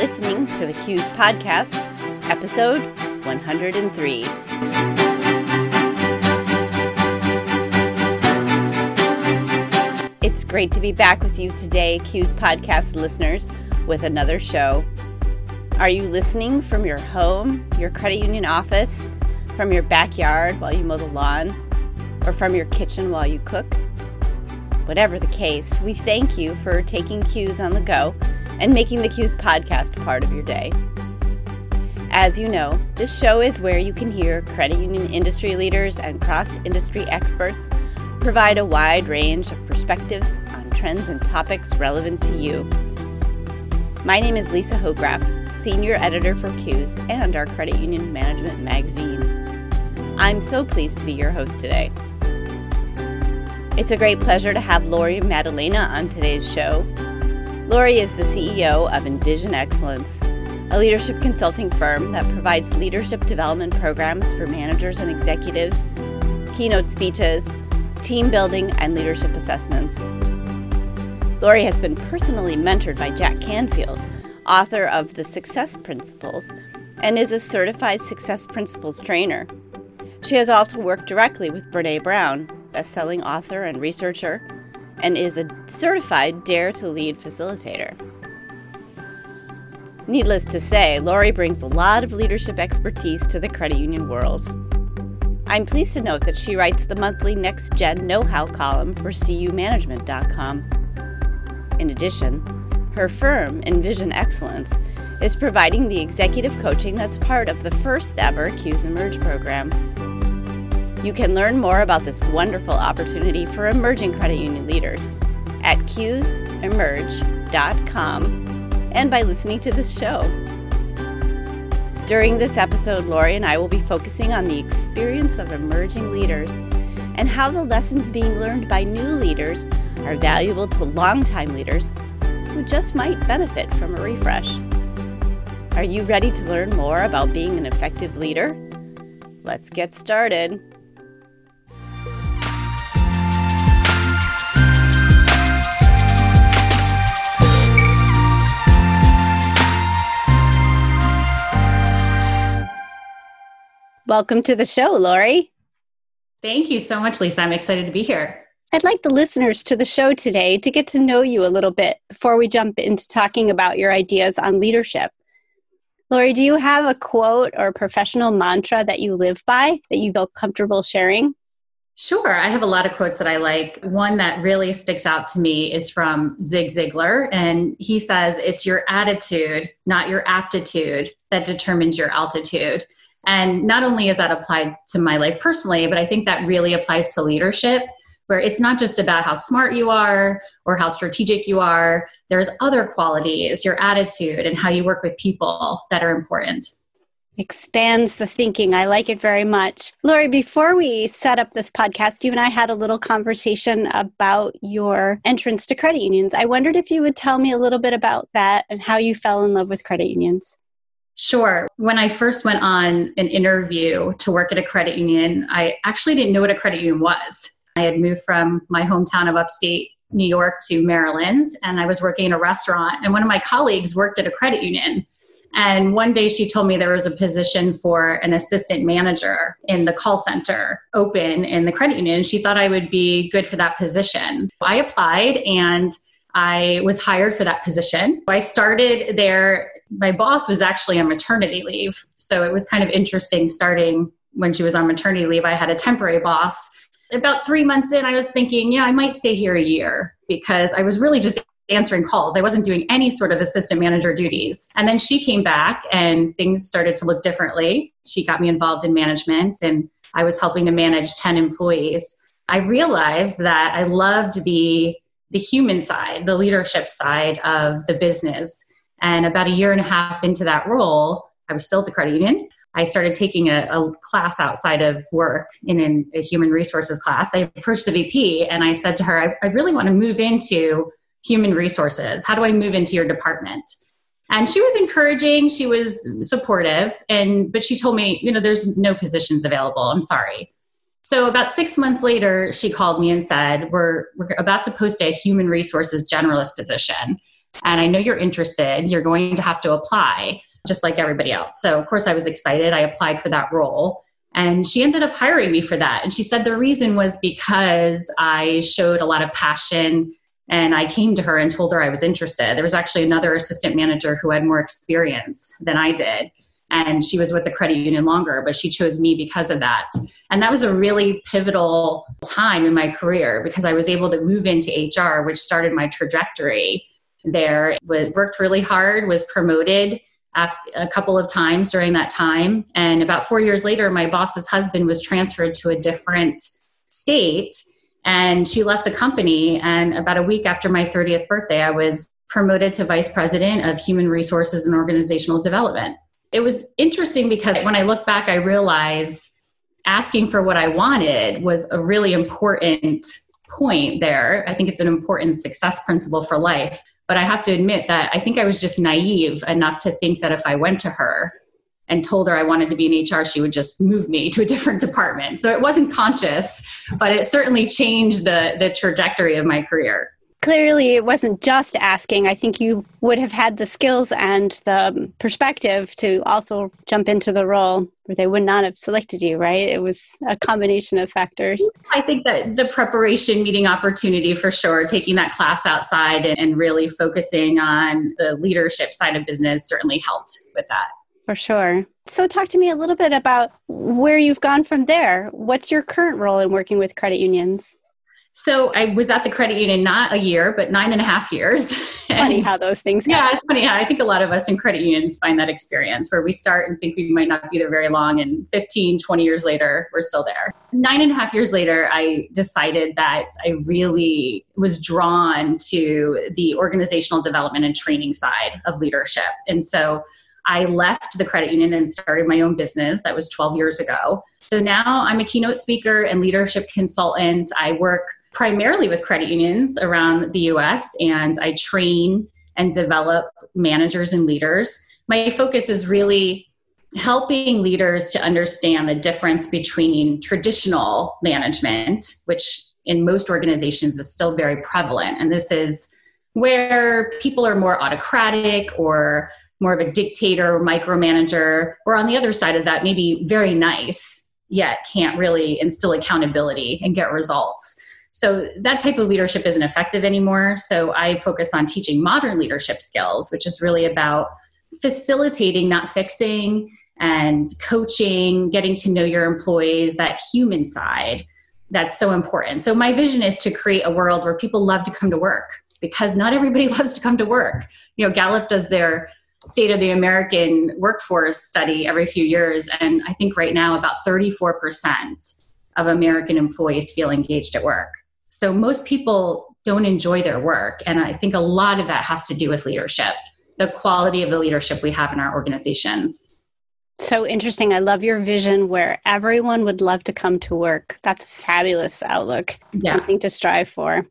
listening to the CUES Podcast, episode 103. It's great to be back with you today, CUES Podcast listeners, with another show. Are you listening from your home, your credit union office, from your backyard while you mow the lawn, or from your kitchen while you cook? Whatever the case, we thank you for taking CUES on the go and making the CUES podcast part of your day. As you know, this show is where you can hear credit union industry leaders and cross industry experts provide a wide range of perspectives on trends and topics relevant to you. My name is Lisa Hochgraf, Senior Editor for CUES and our Credit Union Management magazine. I'm so pleased to be your host today. It's a great pleasure to have Lori Maddalena on today's show. Lori is the CEO of Envision Excellence, a leadership consulting firm that provides leadership development programs for managers and executives, keynote speeches, team building, and leadership assessments. Lori has been personally mentored by Jack Canfield, author of The Success Principles, and is a certified Success Principles trainer. She has also worked directly with Brene Brown, best-selling author and researcher, and is a certified Dare to Lead facilitator. Needless to say, Lori brings a lot of leadership expertise to the credit union world. I'm pleased to note that she writes the monthly Next Gen Know How column for CUmanagement.com. In addition, her firm, Envision Excellence, is providing the executive coaching that's part of the first ever CUES Emerge program. You can learn more about this wonderful opportunity for emerging credit union leaders at cuesemerge.com and by listening to this show. During this episode, Lori and I will be focusing on the experience of emerging leaders and how the lessons being learned by new leaders are valuable to longtime leaders who just might benefit from a refresh. Are you ready to learn more about being an effective leader? Let's get started. Welcome to the show, Lori. Thank you so much, Lisa. I'm excited to be here. I'd like the listeners to the show today to get to know you a little bit before we jump into talking about your ideas on leadership. Lori, do you have a quote or professional mantra that you live by that you feel comfortable sharing? Sure. I have a lot of quotes that I like. One that really sticks out to me is from Zig Ziglar, and he says, It's your attitude, not your aptitude, that determines your altitude. And not only is that applied to my life personally, but I think that really applies to leadership, where it's not just about how smart you are or how strategic you are. There's other qualities, your attitude, and how you work with people that are important. Expands the thinking. I like it very much. Lori, before we set up this podcast, you and I had a little conversation about your entrance to credit unions. I wondered if you would tell me a little bit about that and how you fell in love with credit unions. Sure. When I first went on an interview to work at a credit union, I actually didn't know what a credit union was. I had moved from my hometown of upstate New York to Maryland, and I was working in a restaurant, and one of my colleagues worked at a credit union. And one day she told me there was a position for an assistant manager in the call center open in the credit union. She thought I would be good for that position. I applied and I was hired for that position. I started there. My boss was actually on maternity leave. So it was kind of interesting starting when she was on maternity leave. I had a temporary boss. About three months in, I was thinking, yeah, I might stay here a year because I was really just answering calls. I wasn't doing any sort of assistant manager duties. And then she came back and things started to look differently. She got me involved in management and I was helping to manage 10 employees. I realized that I loved the the human side, the leadership side of the business. And about a year and a half into that role, I was still at the credit union. I started taking a, a class outside of work in an, a human resources class. I approached the VP and I said to her, I, I really want to move into human resources. How do I move into your department? And she was encouraging, she was supportive, and but she told me, you know, there's no positions available. I'm sorry. So about six months later, she called me and said, we're, we're about to post a human resources generalist position. And I know you're interested. You're going to have to apply just like everybody else. So, of course, I was excited. I applied for that role. And she ended up hiring me for that. And she said the reason was because I showed a lot of passion and I came to her and told her I was interested. There was actually another assistant manager who had more experience than I did. And she was with the credit union longer, but she chose me because of that. And that was a really pivotal time in my career because I was able to move into HR, which started my trajectory there. Worked really hard, was promoted a couple of times during that time. And about four years later, my boss's husband was transferred to a different state and she left the company. And about a week after my 30th birthday, I was promoted to vice president of human resources and organizational development. It was interesting because when I look back, I realize asking for what I wanted was a really important point there. I think it's an important success principle for life. But I have to admit that I think I was just naive enough to think that if I went to her and told her I wanted to be in HR, she would just move me to a different department. So it wasn't conscious, but it certainly changed the, the trajectory of my career clearly it wasn't just asking. I think you would have had the skills and the perspective to also jump into the role where they would not have selected you, right? It was a combination of factors. I think that the preparation meeting opportunity for sure, taking that class outside and, and really focusing on the leadership side of business certainly helped with that. For sure. So, talk to me a little bit about where you've gone from there. What's your current role in working with credit unions? So I was at the credit union not a year, but nine and a half years. funny how those things happen. Yeah, it's funny how I think a lot of us in credit unions find that experience where we start and think we might not be there very long and 15, 20 years later, we're still there. Nine and a half years later, I decided that I really was drawn to the organizational development and training side of leadership. And so I left the credit union and started my own business. That was 12 years ago. So now I'm a keynote speaker and leadership consultant. I work primarily with credit unions around the US, and I train and develop managers and leaders. My focus is really helping leaders to understand the difference between traditional management, which in most organizations is still very prevalent. And this is where people are more autocratic or more of a dictator, micromanager, or on the other side of that, maybe very nice, yet can't really instill accountability and get results. So that type of leadership isn't effective anymore. So I focus on teaching modern leadership skills, which is really about facilitating, not fixing, and coaching, getting to know your employees, that human side that's so important. So my vision is to create a world where people love to come to work because not everybody loves to come to work. You know, Gallup does their state of the American workforce study every few years, and I think right now about 34% of American employees feel engaged at work. So most people don't enjoy their work. And I think a lot of that has to do with leadership, the quality of the leadership we have in our organizations. So interesting. I love your vision where everyone would love to come to work. That's a fabulous outlook, yeah. something to strive for.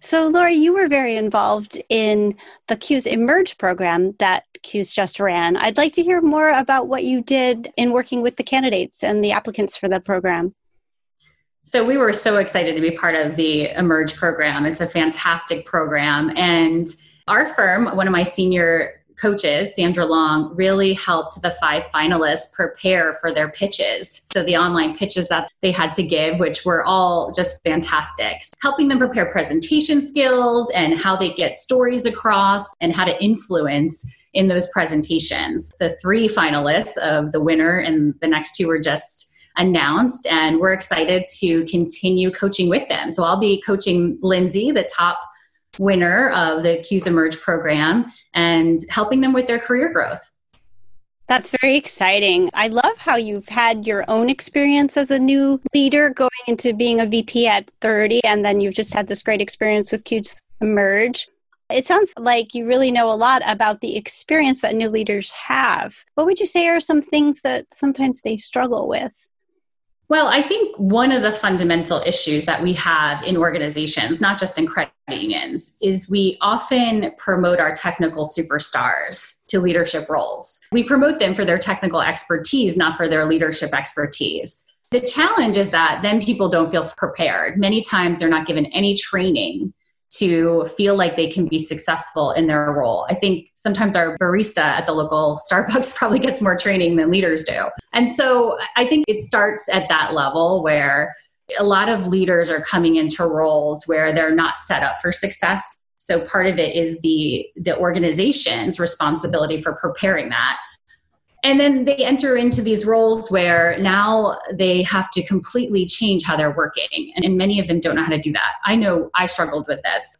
So, Laura, you were very involved in the CUES Emerge program that CUES just ran. I'd like to hear more about what you did in working with the candidates and the applicants for the program. So, we were so excited to be part of the Emerge program. It's a fantastic program. And our firm, one of my senior coaches, Sandra Long, really helped the five finalists prepare for their pitches. So the online pitches that they had to give, which were all just fantastic, helping them prepare presentation skills and how they get stories across and how to influence in those presentations. The three finalists of the winner and the next two were just announced and we're excited to continue coaching with them. So I'll be coaching Lindsay, the top winner of the CUES Emerge program and helping them with their career growth. That's very exciting. I love how you've had your own experience as a new leader going into being a VP at 30, and then you've just had this great experience with CUES Emerge. It sounds like you really know a lot about the experience that new leaders have. What would you say are some things that sometimes they struggle with? Well, I think one of the fundamental issues that we have in organizations, not just in credit unions, is we often promote our technical superstars to leadership roles. We promote them for their technical expertise, not for their leadership expertise. The challenge is that then people don't feel prepared. Many times they're not given any training to feel like they can be successful in their role. I think sometimes our barista at the local Starbucks probably gets more training than leaders do. And so I think it starts at that level where a lot of leaders are coming into roles where they're not set up for success. So part of it is the the organization's responsibility for preparing that and then they enter into these roles where now they have to completely change how they're working. And, many of them don't know how to do that. I know i struggled with this.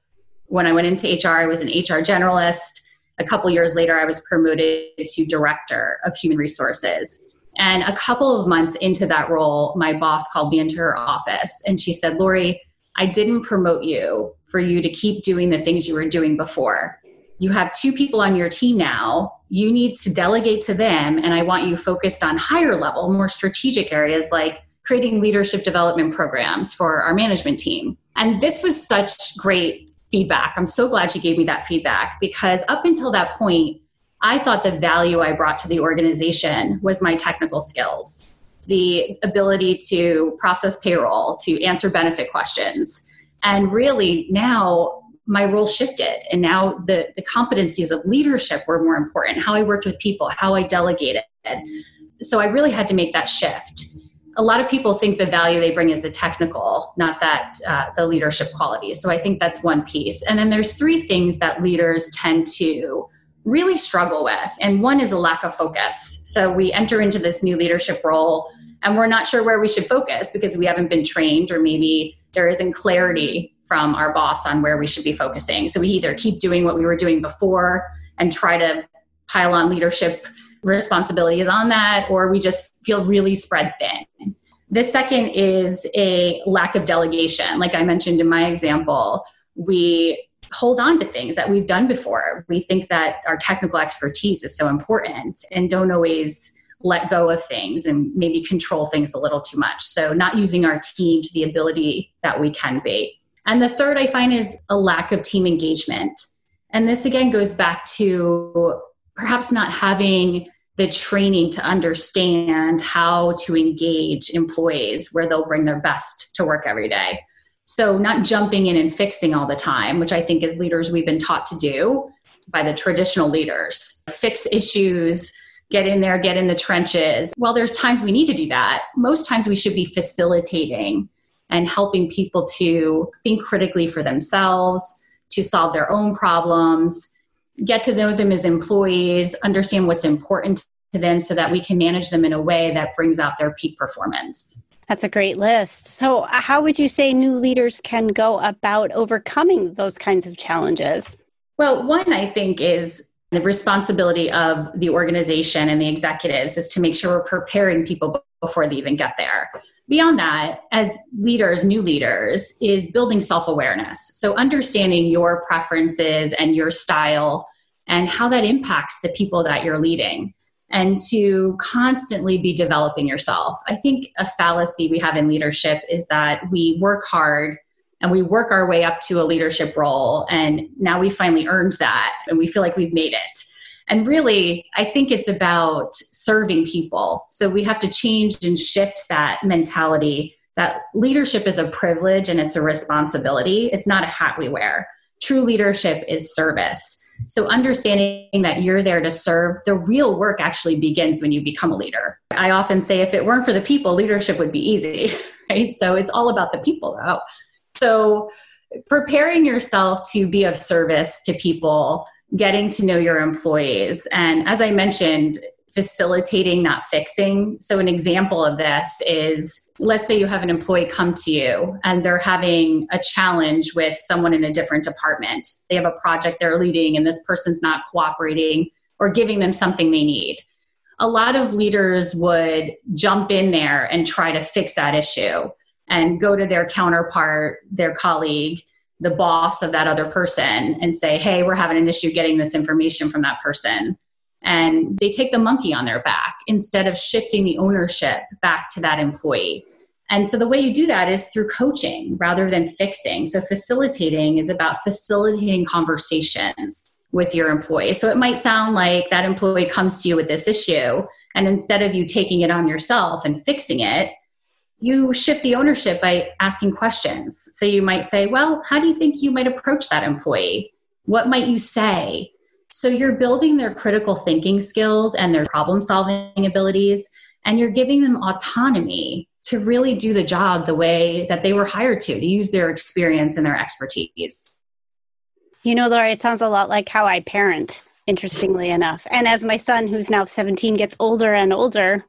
When i went into hr i was an hr generalist. A couple years later i was promoted to director of human resources. And a couple of months into that role my boss called me into her office and she said lori i didn't promote you for you to keep doing the things you were doing before you have two people on your team now. You need to delegate to them and i want you focused on higher level more strategic areas like creating leadership development programs for our management team. And this was such great feedback. I'm so glad you gave me that feedback because up until that point i thought the value i brought to the organization was my technical skills the ability to process payroll to answer benefit questions. And really now my role shifted and now the the competencies of leadership were more important how i worked with people how i delegated. So i really had to make that shift. A lot of people think the value they bring is the technical not that uh, the leadership qualities so i think that's one piece. And then there's three things that leaders tend to really struggle with. And one is a lack of focus. So we enter into this new leadership role and we're not sure where we should focus because we haven't been trained or maybe there isn't clarity from our boss on where we should be focusing. So we either keep doing what we were doing before and try to pile on leadership responsibilities on that, or we just feel really spread thin. The second is a lack of delegation. Like I mentioned in my example, we hold on to things that we've done before. We think that our technical expertise is so important and don't always let go of things and maybe control things a little too much. So, not using our team to the ability that we can be. And the third I find is a lack of team engagement. And this again goes back to perhaps not having the training to understand how to engage employees where they'll bring their best to work every day. So, not jumping in and fixing all the time, which I think as leaders we've been taught to do by the traditional leaders. Fix issues, get in there, get in the trenches. Well, there's times we need to do that. Most times we should be facilitating and helping people to think critically for themselves, to solve their own problems, get to know them as employees, understand what's important to them so that we can manage them in a way that brings out their peak performance. That's a great list. So, uh, how would you say new leaders can go about overcoming those kinds of challenges? Well, one I think is the responsibility of the organization and the executives is to make sure we're preparing people before they even get there beyond that, as leaders, new leaders, is building self awareness. So, understanding your preferences and your style and how that impacts the people that you're leading, and to constantly be developing yourself. I think a fallacy we have in leadership is that we work hard and we work our way up to a leadership role, and now we finally earned that and we feel like we've made it. And really, I think it's about serving people. So we have to change and shift that mentality that leadership is a privilege and it's a responsibility. It's not a hat we wear. True leadership is service. So, understanding that you're there to serve, the real work actually begins when you become a leader. I often say if it weren't for the people, leadership would be easy, right? So, it's all about the people, though. So, preparing yourself to be of service to people getting to know your employees. And as I mentioned, facilitating, not fixing. So, an example of this is let's say you have an employee come to you and they're having a challenge with someone in a different department. They have a project they're leading and this person's not cooperating or giving them something they need. A lot of leaders would jump in there and try to fix that issue and go to their counterpart, their colleague, the boss of that other person and say, hey, we're having an issue getting this information from that person. And they take the monkey on their back instead of shifting the ownership back to that employee. And so the way you do that is through coaching rather than fixing. So facilitating is about facilitating conversations with your employee. So it might sound like that employee comes to you with this issue, and instead of you taking it on yourself and fixing it, you shift the ownership by asking questions. So you might say, Well, how do you think you might approach that employee? What might you say? So you're building their critical thinking skills and their problem solving abilities, and you're giving them autonomy to really do the job the way that they were hired to, to use their experience and their expertise. You know, Laura, it sounds a lot like how I parent, interestingly enough. And as my son, who's now 17, gets older and older,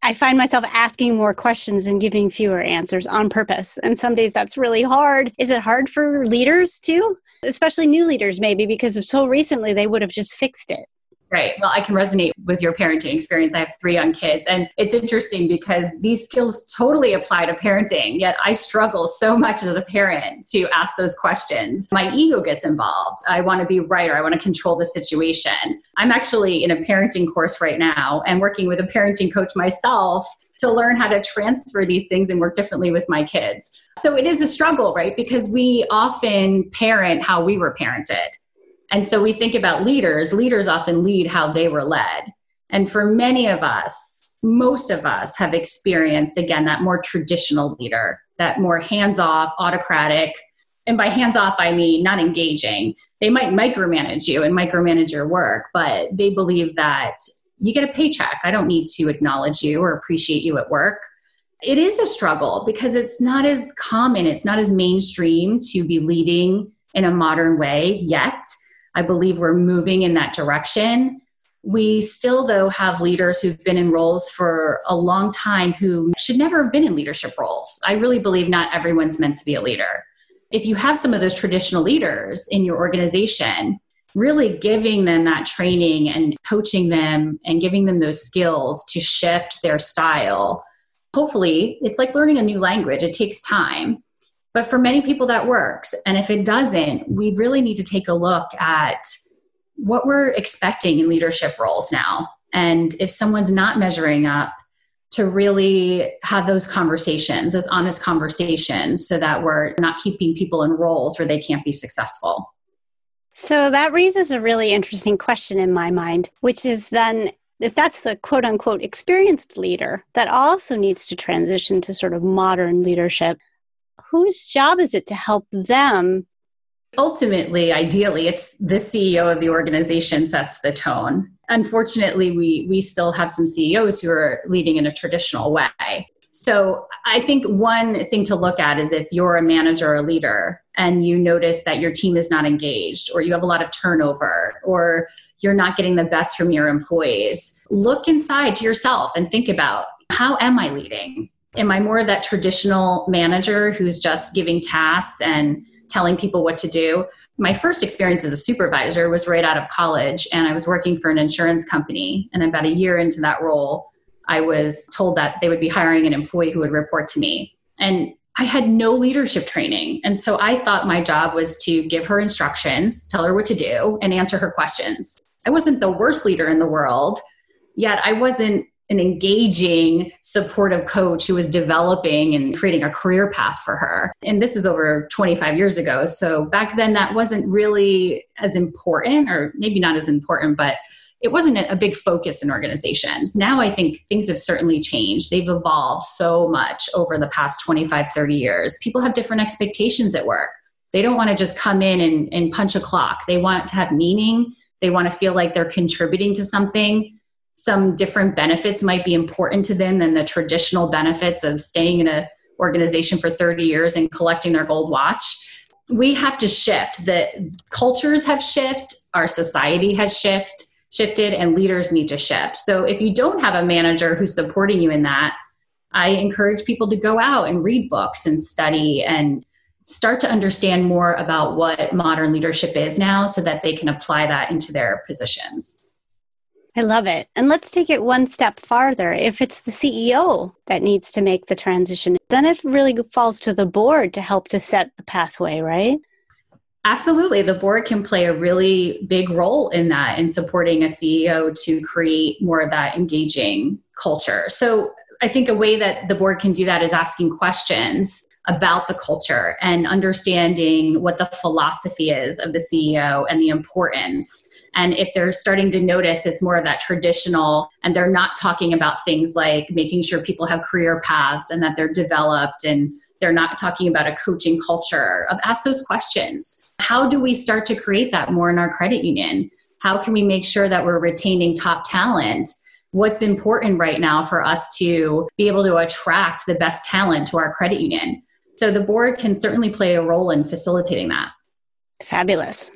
I find myself asking more questions and giving fewer answers on purpose. And some days that's really hard. Is it hard for leaders too? Especially new leaders, maybe, because so recently they would have just fixed it. Right. Well, I can resonate with your parenting experience. I have three young kids, and it's interesting because these skills totally apply to parenting, yet I struggle so much as a parent to ask those questions. My ego gets involved. I want to be right or I want to control the situation. I'm actually in a parenting course right now and working with a parenting coach myself to learn how to transfer these things and work differently with my kids. So it is a struggle, right? Because we often parent how we were parented. And so we think about leaders, leaders often lead how they were led. And for many of us, most of us have experienced, again, that more traditional leader, that more hands off, autocratic. And by hands off, I mean not engaging. They might micromanage you and micromanage your work, but they believe that you get a paycheck. I don't need to acknowledge you or appreciate you at work. It is a struggle because it's not as common, it's not as mainstream to be leading in a modern way yet. I believe we're moving in that direction. We still, though, have leaders who've been in roles for a long time who should never have been in leadership roles. I really believe not everyone's meant to be a leader. If you have some of those traditional leaders in your organization, really giving them that training and coaching them and giving them those skills to shift their style. Hopefully, it's like learning a new language, it takes time. But for many people, that works. And if it doesn't, we really need to take a look at what we're expecting in leadership roles now. And if someone's not measuring up, to really have those conversations, those honest conversations, so that we're not keeping people in roles where they can't be successful. So that raises a really interesting question in my mind, which is then if that's the quote unquote experienced leader that also needs to transition to sort of modern leadership, whose job is it to help them? Ultimately, ideally, it's the CEO of the organization sets the tone. Unfortunately, we, we still have some CEOs who are leading in a traditional way. So I think one thing to look at is if you're a manager or a leader and you notice that your team is not engaged or you have a lot of turnover or you're not getting the best from your employees, look inside to yourself and think about how am I leading? am I more of that traditional manager who's just giving tasks and telling people what to do? My first experience as a supervisor was right out of college, and I was working for an insurance company. And about a year into that role, I was told that they would be hiring an employee who would report to me. And I had no leadership training. And so I thought my job was to give her instructions, tell her what to do, and answer her questions. I wasn't the worst leader in the world, yet I wasn't an engaging, supportive coach who was developing and creating a career path for her. And this is over 25 years ago. So back then, that wasn't really as important, or maybe not as important, but it wasn't a big focus in organizations. Now I think things have certainly changed. They've evolved so much over the past 25, 30 years. People have different expectations at work. They don't want to just come in and, and punch a clock. They want to have meaning. They want to feel like they're contributing to something some different benefits might be important to them than the traditional benefits of staying in an organization for 30 years and collecting their gold watch we have to shift the cultures have shifted our society has shift, shifted and leaders need to shift so if you don't have a manager who's supporting you in that i encourage people to go out and read books and study and start to understand more about what modern leadership is now so that they can apply that into their positions I love it. And let's take it one step farther. If it's the CEO that needs to make the transition, then it really falls to the board to help to set the pathway, right? Absolutely. The board can play a really big role in that in supporting a CEO to create more of that engaging culture. So, I think a way that the board can do that is asking questions about the culture and understanding what the philosophy is of the CEO and the importance. And if they're starting to notice it's more of that traditional and they're not talking about things like making sure people have career paths and that they're developed and they're not talking about a coaching culture ask those questions how do we start to create that more in our credit union? How can we make sure that we're retaining top talent? What's important right now for us to be able to attract the best talent to our credit union? So the board can certainly play a role in facilitating that. Fabulous.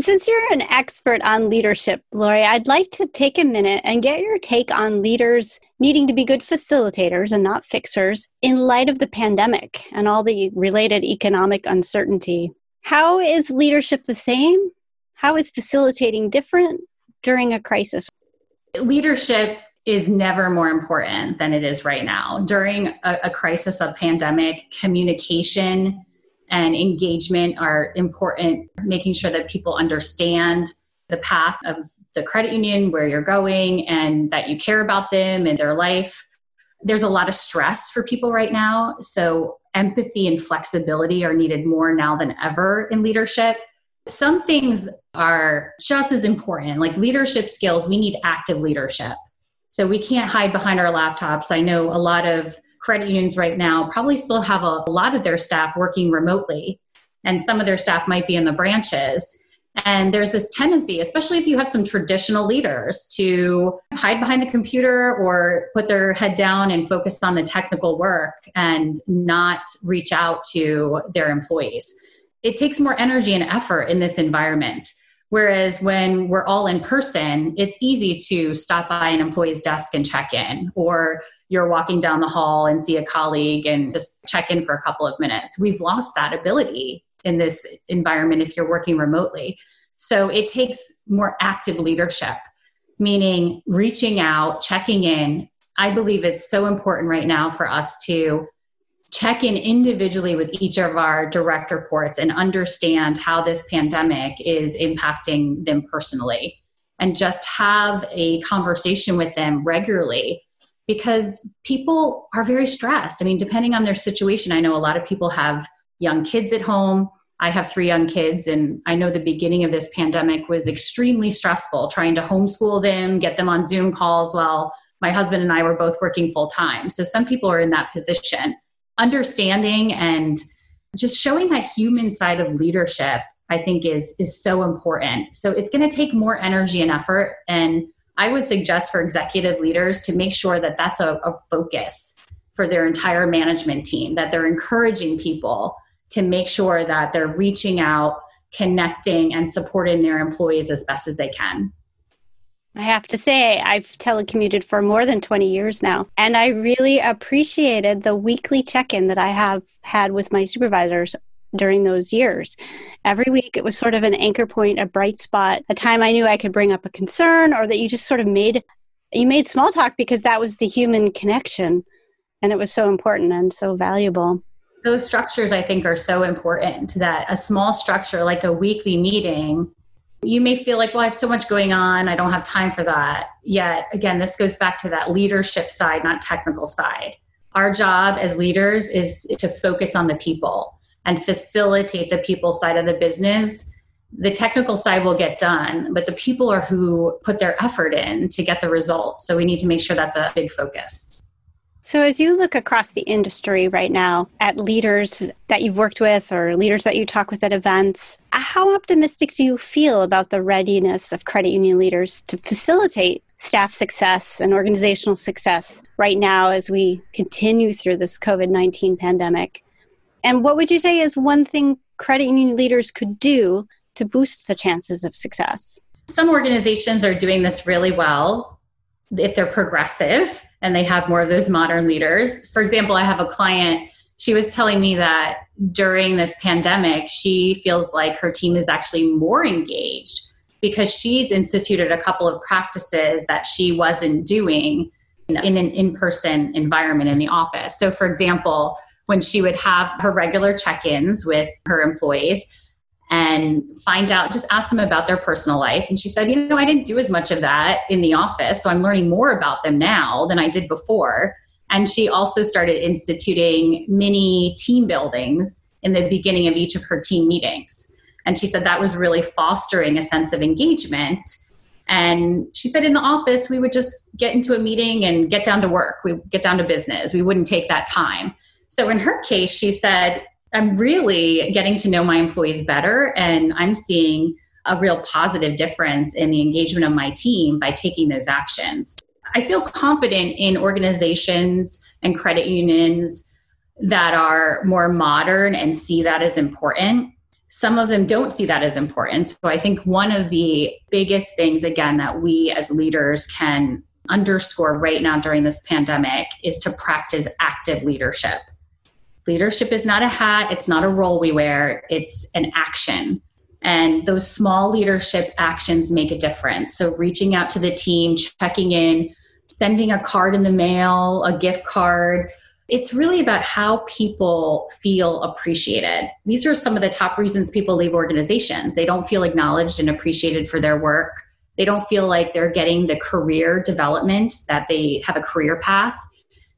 Since you're an expert on leadership, Lori, I'd like to take a minute and get your take on leaders needing to be good facilitators and not fixers in light of the pandemic and all the related economic uncertainty. How is leadership the same? How is facilitating different during a crisis? Leadership is never more important than it is right now. During a, a crisis of pandemic, communication and engagement are important, making sure that people understand the path of the credit union, where you're going, and that you care about them and their life. There's a lot of stress for people right now. So, empathy and flexibility are needed more now than ever in leadership. Some things are just as important, like leadership skills, we need active leadership. So, we can't hide behind our laptops. I know a lot of credit unions right now probably still have a, a lot of their staff working remotely, and some of their staff might be in the branches. And there's this tendency, especially if you have some traditional leaders, to hide behind the computer or put their head down and focus on the technical work and not reach out to their employees. It takes more energy and effort in this environment. Whereas when we're all in person, it's easy to stop by an employee's desk and check in, or you're walking down the hall and see a colleague and just check in for a couple of minutes. We've lost that ability in this environment if you're working remotely. So it takes more active leadership, meaning reaching out, checking in. I believe it's so important right now for us to check in individually with each of our direct reports and understand how this pandemic is impacting them personally and just have a conversation with them regularly because people are very stressed. I mean, depending on their situation, I know a lot of people have young kids at home. I have three young kids, and I know the beginning of this pandemic was extremely stressful trying to homeschool them, get them on Zoom calls while my husband and I were both working full time. So some people are in that position understanding and just showing that human side of leadership i think is is so important so it's going to take more energy and effort and i would suggest for executive leaders to make sure that that's a, a focus for their entire management team that they're encouraging people to make sure that they're reaching out connecting and supporting their employees as best as they can I have to say, I've telecommuted for more than 20 years now, and I really appreciated the weekly check in that I have had with my supervisors during those years. Every week, it was sort of an anchor point, a bright spot, a time I knew I could bring up a concern, or that you just sort of made you made small talk because that was the human connection, and it was so important and so valuable. Those structures, I think, are so important. That a small structure like a weekly meeting you may feel like, well, I have so much going on, I don't have time for that. Yet, again, this goes back to that leadership side, not technical side. Our job as leaders is to focus on the people and facilitate the people side of the business. The technical side will get done, but the people are who put their effort in to get the results. So we need to make sure that's a big focus. So, as you look across the industry right now at leaders that you've worked with or leaders that you talk with at events, how optimistic do you feel about the readiness of credit union leaders to facilitate staff success and organizational success right now as we continue through this COVID 19 pandemic? And what would you say is one thing credit union leaders could do to boost the chances of success? Some organizations are doing this really well if they're progressive and they have more of those modern leaders. For example, I have a client, she was telling me that during this pandemic, she feels like her team is actually more engaged because she's instituted a couple of practices that she wasn't doing in an in person environment in the office. So, for example, when she would have her regular check ins with her employees, and find out, just ask them about their personal life. And she said, You know, I didn't do as much of that in the office. So I'm learning more about them now than I did before. And she also started instituting mini team buildings in the beginning of each of her team meetings. And she said that was really fostering a sense of engagement. And she said in the office, we would just get into a meeting and get down to work. We get down to business. We wouldn't take that time. So in her case, she said, I'm really getting to know my employees better and I'm seeing a real positive difference in the engagement of my team by taking those actions. I feel confident in organizations and credit unions that are more modern and see that as important. Some of them don't see that as important. So I think one of the biggest things, again, that we as leaders can underscore right now during this pandemic is to practice active leadership. Leadership is not a hat, it's not a role we wear, it's an action. And those small leadership actions make a difference. So, reaching out to the team, checking in, sending a card in the mail, a gift card. It's really about how people feel appreciated. These are some of the top reasons people leave organizations. They don't feel acknowledged and appreciated for their work. They don't feel like they're getting the career development that they have a career path.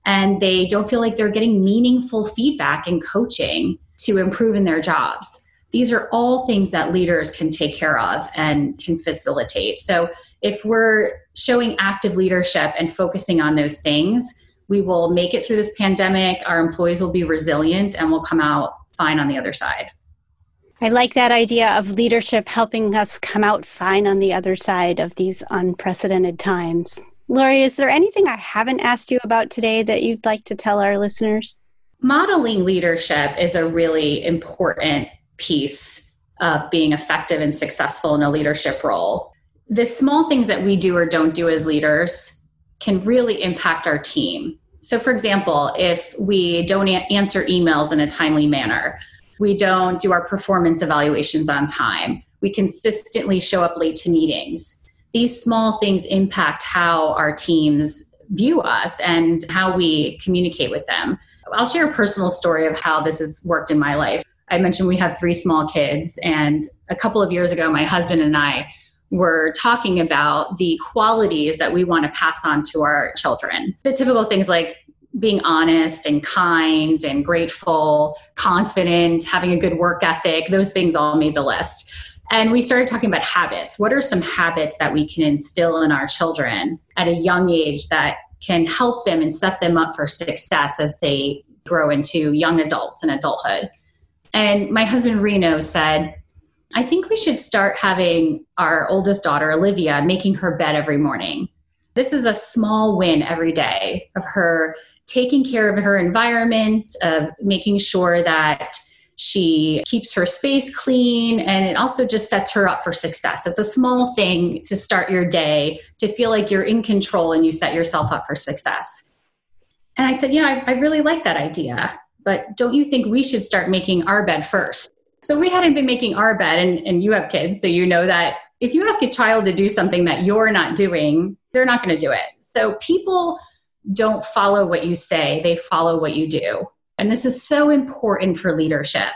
And they don't feel like they're getting meaningful feedback and coaching to improve in their jobs. These are all things that leaders can take care of and can facilitate. So, if we're showing active leadership and focusing on those things, we will make it through this pandemic. Our employees will be resilient and will come out fine on the other side. I like that idea of leadership helping us come out fine on the other side of these unprecedented times. Lori, is there anything I haven't asked you about today that you'd like to tell our listeners? Modeling leadership is a really important piece of being effective and successful in a leadership role. The small things that we do or don't do as leaders can really impact our team. So, for example, if we don't answer emails in a timely manner, we don't do our performance evaluations on time, we consistently show up late to meetings. These small things impact how our teams view us and how we communicate with them. I'll share a personal story of how this has worked in my life. I mentioned we have three small kids, and a couple of years ago, my husband and I were talking about the qualities that we want to pass on to our children. The typical things like being honest and kind and grateful, confident, having a good work ethic, those things all made the list. And we started talking about habits. What are some habits that we can instill in our children at a young age that can help them and set them up for success as they grow into young adults and adulthood? And my husband Reno said, I think we should start having our oldest daughter, Olivia, making her bed every morning. This is a small win every day of her taking care of her environment, of making sure that she keeps her space clean, and it also just sets her up for success. It's a small thing to start your day to feel like you're in control and you set yourself up for success. And I said, know, I, I really like that idea but don't you think we should start making our bed first? So we hadn't been making our bed, and, and you have kids, so you know that if you ask a child to do something that you're not doing, they're not going to do it. So people don't follow what you say, they follow what you do. And this is so important for leadership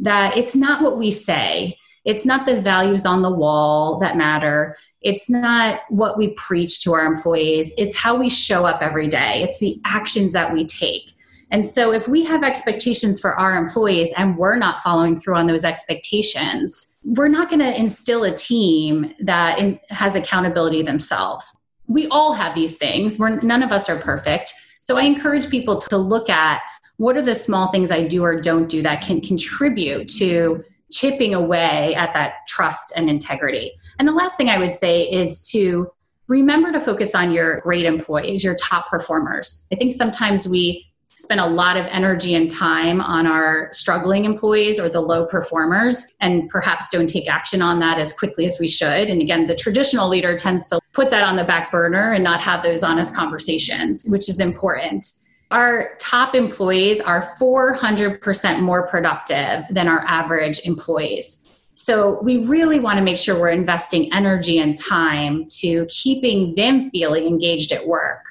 that it's not what we say, it's not the values on the wall that matter, it's not what we preach to our employees, it's how we show up every day, it's the actions that we take. And so, if we have expectations for our employees and we're not following through on those expectations, we're not going to instill a team that in, has accountability themselves. We all have these things. We're, none of us are perfect. So, I encourage people to look at what are the small things I do or don't do that can contribute to chipping away at that trust and integrity. And the last thing I would say is to remember to focus on your great employees, your top performers. I think sometimes we spend a lot of energy and time on our struggling employees or the low performers and perhaps don't take action on that as quickly as we should. And again, the traditional leader tends to put that on the back burner and not have those honest conversations, which is important. Our top employees are 400% more productive than our average employees. So we really want to make sure we're investing energy and time to keeping them feeling engaged at work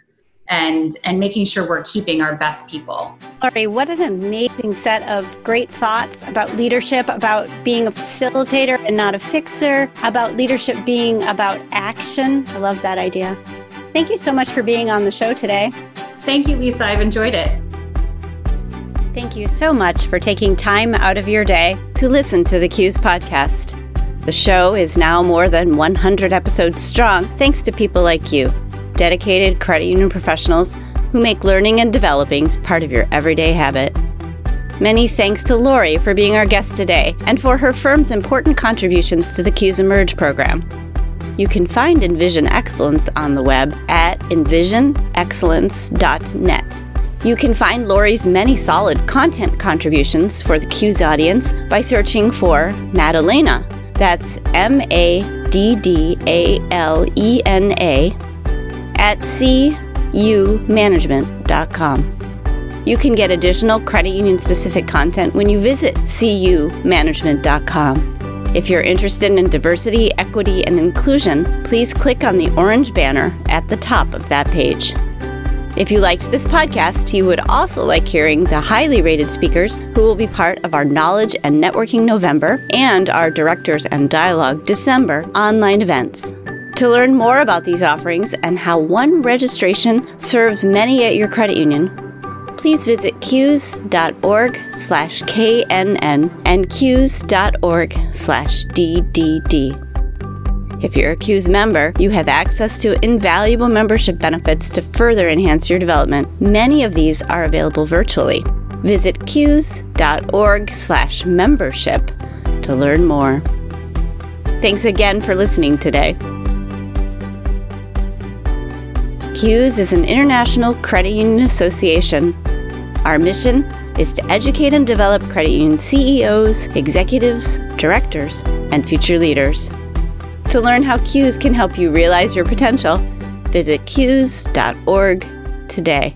and and making sure we're keeping our best people. Lori, what an amazing set of great thoughts about leadership, about being a facilitator and not a fixer, about leadership being about action. I love that idea. Thank you so much for being on the show today. Thank you, Lisa. I've enjoyed it. Thank you so much for taking time out of your day to listen to the CUES podcast. The show is now more than 100 episodes strong thanks to people like you, dedicated credit union professionals who make learning and developing part of your everyday habit. Many thanks to Lori for being our guest today and for her firm's important contributions to the CUES Emerge program. You can find Envision Excellence on the web at envisionexcellence.net. You can find Lori's many solid content contributions for the CUES audience by searching for Maddalena. That's M A D D A L E N A at cumanagement.com. You can get additional credit union specific content when you visit cumanagement.com. If you're interested in diversity, equity, and inclusion, please click on the orange banner at the top of that page. If you liked this podcast, you would also like hearing the highly rated speakers who will be part of our Knowledge and Networking November and our Directors and Dialogue December online events. To learn more about these offerings and how one registration serves many at your credit union, please visit cues.org slash knn and cues.org slash ddd. If you're a CUES member, you have access to invaluable membership benefits to further enhance your development. Many of these are available virtually. Visit cues.org slash membership to learn more. Thanks again for listening today. CUES is an international credit union association. Our mission is to educate and develop credit union CEOs, executives, directors, and future leaders. To learn how CUES can help you realize your potential, visit cues.org today.